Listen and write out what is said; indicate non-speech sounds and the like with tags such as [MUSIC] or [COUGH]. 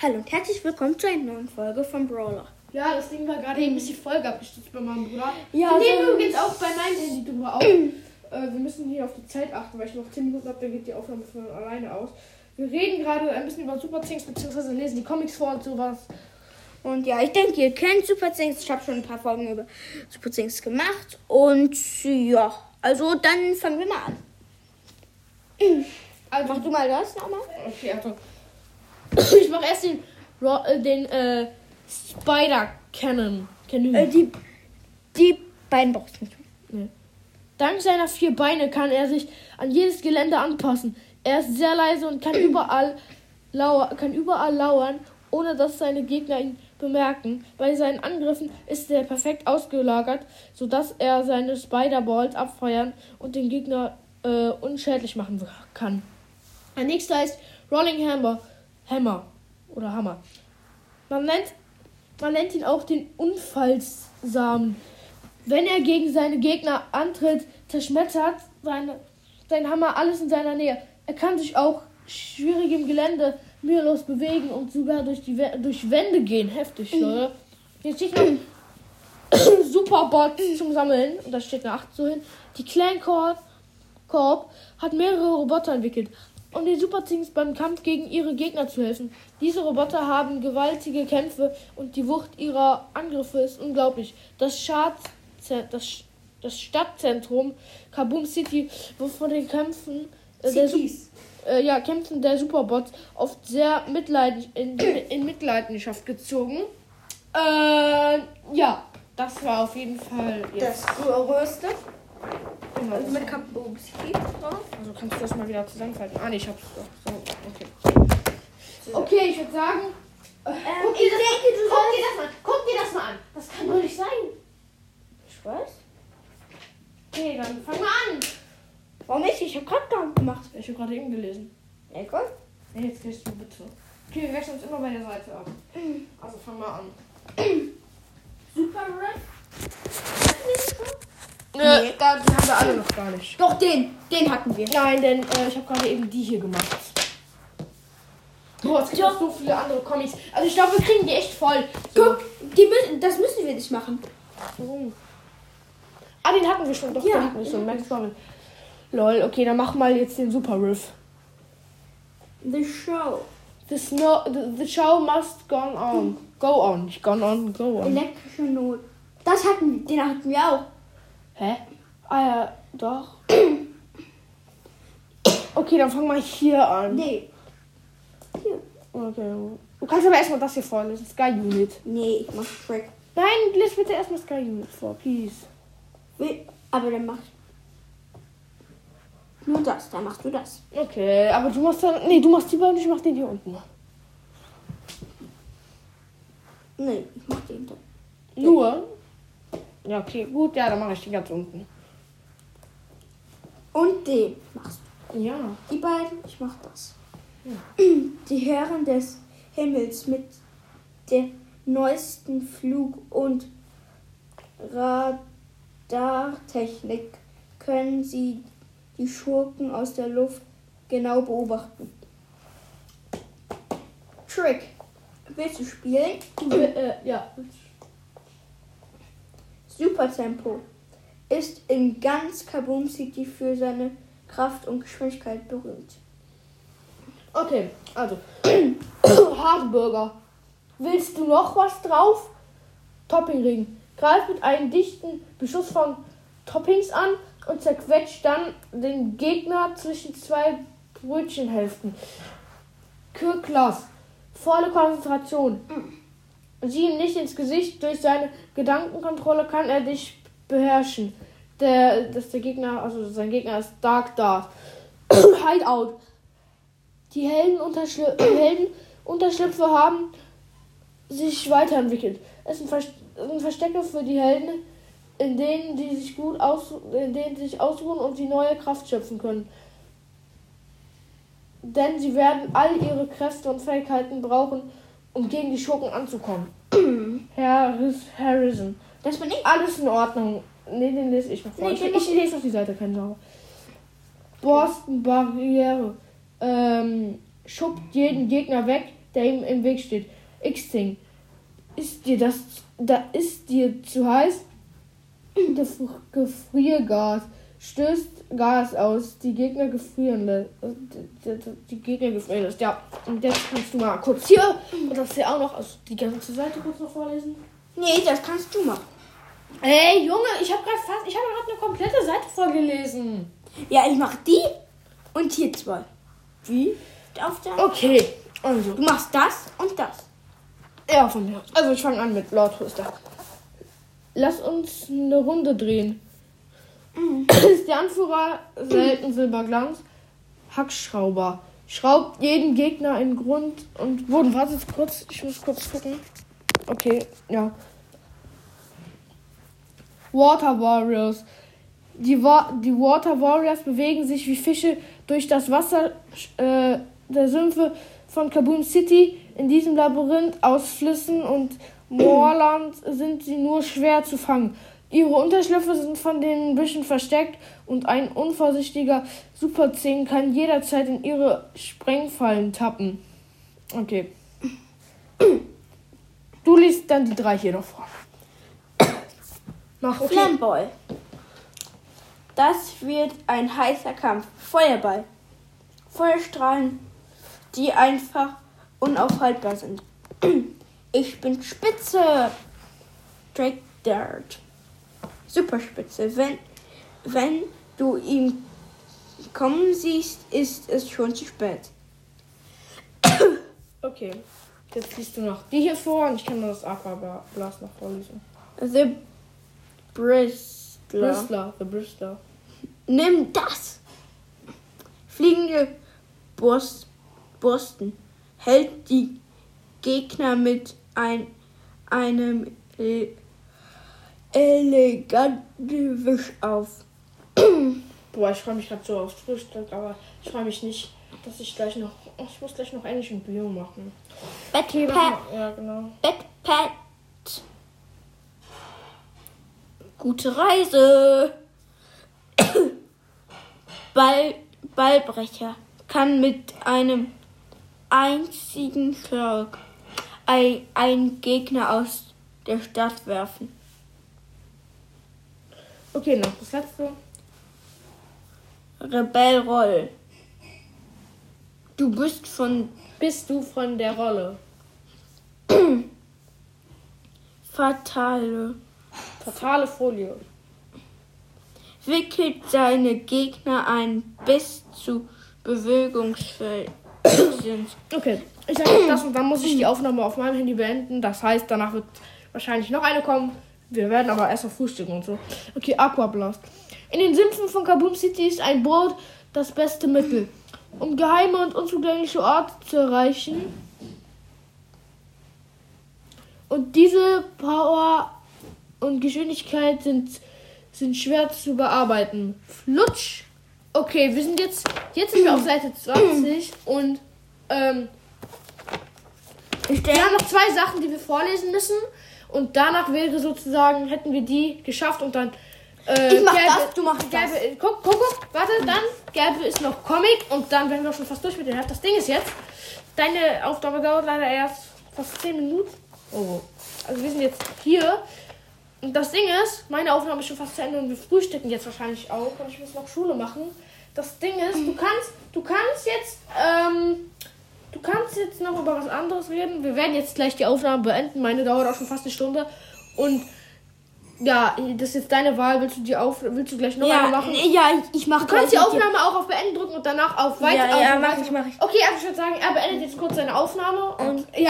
Hallo und herzlich willkommen zu einer neuen Folge von Brawler. Ja, das Ding war gerade eben, ist die Folge abgestürzt bei meinem Bruder. Ja, nehmen so- übrigens auch bei meinem Handy drüber auf. [CLEARS THROAT] äh, wir müssen hier auf die Zeit achten, weil ich noch 10 Minuten habe, dann geht die Aufnahme von alleine aus. Wir reden gerade ein bisschen über Super Things, beziehungsweise lesen die Comics vor und sowas. Und ja, ich denke, ihr kennt Super Things. Ich habe schon ein paar Folgen über Super Things gemacht. Und ja, also dann fangen wir mal an. Also, Mach du mal das nochmal. okay, also. [COUGHS] Ich mache erst den, äh, den äh, Spider Cannon. Cannon. Äh, die, die beiden brauchst du nicht. Dank seiner vier Beine kann er sich an jedes Gelände anpassen. Er ist sehr leise und kann [COUGHS] überall, lauer, kann überall lauern, ohne dass seine Gegner ihn bemerken. Bei seinen Angriffen ist er perfekt ausgelagert, sodass er seine Spider-Balls abfeuern und den Gegner äh, unschädlich machen kann. Der nächste heißt Rolling Hammer. Hammer. Oder Hammer. Man nennt, man nennt ihn auch den Unfallsamen. Wenn er gegen seine Gegner antritt, zerschmettert seine, sein Hammer alles in seiner Nähe. Er kann sich auch schwierigem Gelände mühelos bewegen und sogar durch, die, durch Wände gehen. Heftig, Leute. Hier steht noch [CLEARS THROAT] Superbots zum Sammeln. Und da steht eine 8 so hin. Die Clan Corp, Corp hat mehrere Roboter entwickelt, um den Super Things beim Kampf gegen ihre Gegner zu helfen. Diese Roboter haben gewaltige Kämpfe und die Wucht ihrer Angriffe ist unglaublich. Das, das, das Stadtzentrum Kaboom City wird von den Kämpfen äh, der, äh, ja, Kämpfen der Superbots oft sehr mitleid in, in Mitleidenschaft gezogen. Äh, ja, das war auf jeden Fall Das jetzt. größte. Das- mit City drauf. also kannst du das mal wieder zusammenfalten. Ah, nee, ich hab's doch. So, okay. Okay, ich würde sagen. äh, guck, dir das, denke, du guck dir das mal Guck dir das mal an. Das kann doch nicht sein. Ich weiß. Okay, dann fang mal an. Warum nicht? Ich habe gerade gar gemacht. Ich habe gerade eben gelesen. Egal. Nee, jetzt gehst du bitte. Okay, wir wechseln uns immer bei der Seite ab. Also fang mal an. [CLEARS THROAT] Super Red. Nee, da, die haben wir alle noch gar nicht. Doch, den. Den hatten wir. Nein, denn äh, ich habe gerade eben die hier gemacht. Boah, es gibt noch so viele andere Comics. Also ich glaube, wir kriegen die echt voll. So. Guck, die müssen, das müssen wir nicht machen. Warum? Ah, den hatten wir schon. Doch, Ja. den hatten wir schon. Max Robin. Lol, okay, dann mach mal jetzt den Super Riff. The Show. The, snow, the, the show must go on. Go on. Gone on, go on. Elektrische Not. Das hatten den hatten wir auch. Hä? Ah ja, doch. Okay, dann fang mal hier an. Nee. Hier. Okay. Du kannst aber erstmal das hier vorlesen. Sky Unit. Nee, ich mach Track. Nein, lies bitte erstmal Sky Unit vor, please. Will- Aber der macht nur das. Dann machst du das. Okay, aber du machst dann. Nee, du machst die beiden, ich mach den hier unten. Nee, ich mach den dann. Nur? Ja, okay, gut, ja, dann mache ich die ganz unten. Und den machst du. Ja. Die beiden, ich mach das. [CLEARS THROAT] Die Herren des Himmels mit der neuesten Flug- und Radartechnik können sie die Schurken aus der Luft genau beobachten. Trick. Willst du spielen? äh, ja. Supertempo ist in ganz Kaboom City für seine Kraft und Geschwindigkeit berühmt. Okay, also. [COUGHS] Hardburger. Willst du noch was drauf? Toppingring. Greif mit einem dichten Beschuss von Toppings an und zerquetscht dann den Gegner zwischen zwei Brötchenhälften. Kirklas. Volle Konzentration. Sieh ihm nicht ins Gesicht. Durch seine Gedankenkontrolle kann er dich beherrschen. Der, dass der Gegner, also sein Gegner ist Dark Dart. [COUGHS] Hideout. Die Heldenunterschlü [COUGHS] Heldenunterschlüpfe haben sich weiterentwickelt. Es sind, Vers sind Verstecke für die Helden, in denen die sich gut aus in denen sie sich ausruhen und die neue Kraft schöpfen können. Denn sie werden all ihre Kräfte und Fähigkeiten brauchen, um gegen die Schurken anzukommen. [COUGHS] Harris Harrison. Das bin ich. Alles in Ordnung. Nee, den lese ich noch vor. Nee, ich, ich lese auf die Seite, keine Sorge. Boston Barriere. Ähm, schubbt jeden Gegner weg, der ihm im Weg steht. X-Ting, ist dir das, da ist dir zu heiß? Das Gefriergas stößt Gas aus. Die Gegner gefrieren lässt. Die Gegner gefrieren lässt. Ja, und jetzt kannst du mal kurz hier und das hier auch noch aus die ganze Seite kurz noch vorlesen. Nee, das kannst du machen. Ey, Junge, ich habe gerade fast, ich habe gerade eine komplette Seite vorgelesen. Ja, ich mach die und hier zwei. Wie? Auf der Okay, also. Du machst das und das. Ja, von mir. Also ich fange an mit Lord Twister. Lass uns eine Runde drehen. [CLEARS THROAT] Ist der Anführer selten Silberglanz? Hackschrauber. Schraubt jeden Gegner in Grund und Boden. Wartet kurz, ich muss kurz gucken. Okay, ja. Water Warriors. Die, Wa die Water Warriors bewegen sich wie Fische durch das Wasser äh, der Sümpfe von Kaboom City. In diesem Labyrinth aus Flüssen und Moorland sind sie nur schwer zu fangen. Ihre Unterschlüpfe sind von den Büschen versteckt und ein unvorsichtiger Super 10 kann jederzeit in ihre Sprengfallen tappen. Okay. Du liest dann die drei hier noch vor. Mach okay. Flamball. Das wird ein heißer Kampf. Feuerball. Feuerstrahlen, die einfach unaufhaltbar sind. [CLEARS THROAT] Ich bin spitze. Drake Dart. Superspitze. Wenn, wenn du ihn kommen siehst, ist es schon zu spät. [CLEARS THROAT] Okay. Jetzt liest du noch die hier vor und ich kann das Aquablast noch vorlesen. The Bristler. Bristler, the Bristler. Nimm das. Fliegende Borst, Borsten hält die Gegner mit ein, einem eleganten Wisch auf. Boah, ich freue mich gerade so aufs Frühstück, aber ich freue mich nicht, dass ich gleich noch. Ich muss gleich noch Englisch und Bio machen. Backpack. ja, genau. Backpack. Gute Reise. [COUGHS] Ball, Ballbrecher kann mit einem einzigen Schlag ein, einen Gegner aus der Stadt werfen. Okay, noch das letzte. Rebell Roll. Du bist von Bist du von der Rolle? Fatale. Fatale Folie. Wickelt seine Gegner ein bis zu bewegungsfähig sind. Okay, ich sage das und dann muss ich die Aufnahme auf meinem Handy beenden. Das heißt, danach wird wahrscheinlich noch eine kommen. Wir werden aber erst noch frühstücken und so. Okay, Aquablast. In den Sümpfen von Kaboom City ist ein Boot das beste Mittel. Um geheime und unzugängliche Orte zu erreichen. Und diese Power und Geschwindigkeit sind, sind schwer zu bearbeiten. Flutsch. Okay, wir sind jetzt, jetzt sind wir auf Seite 20 und ähm, wir haben noch zwei Sachen, die wir vorlesen müssen. Und danach wäre sozusagen, hätten wir die geschafft und dann. Äh, Ich mach das, du machst das. gelbe, Guck, guck, guck, warte, dann gelbe ist noch Comic und dann wären wir schon fast durch mit dem Heft. Das Ding ist jetzt, deine Aufnahme dauert leider erst fast 10 Minuten. Oh. Also wir sind jetzt hier. Und das Ding ist, meine Aufnahme ist schon fast zu Ende und wir frühstücken jetzt wahrscheinlich auch und ich muss noch Schule machen. Das Ding ist, du kannst, du kannst jetzt, ähm, du kannst jetzt noch über was anderes reden. Wir werden jetzt gleich die Aufnahme beenden. Meine dauert auch schon fast eine Stunde. Und ja, das ist jetzt deine Wahl. Willst du die auf, willst du gleich noch eine Ja, machen? ja, ich, ich mach Du kannst die. Aufnahme auch auf Beenden drücken und danach auf Weiter. Ja, ja, mach ich, mach ich. Okay, also ich würde sagen, er beendet jetzt kurz seine Aufnahme und ja.